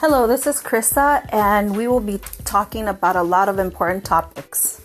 Hello, this is Krista, and we will be talking about a lot of important topics.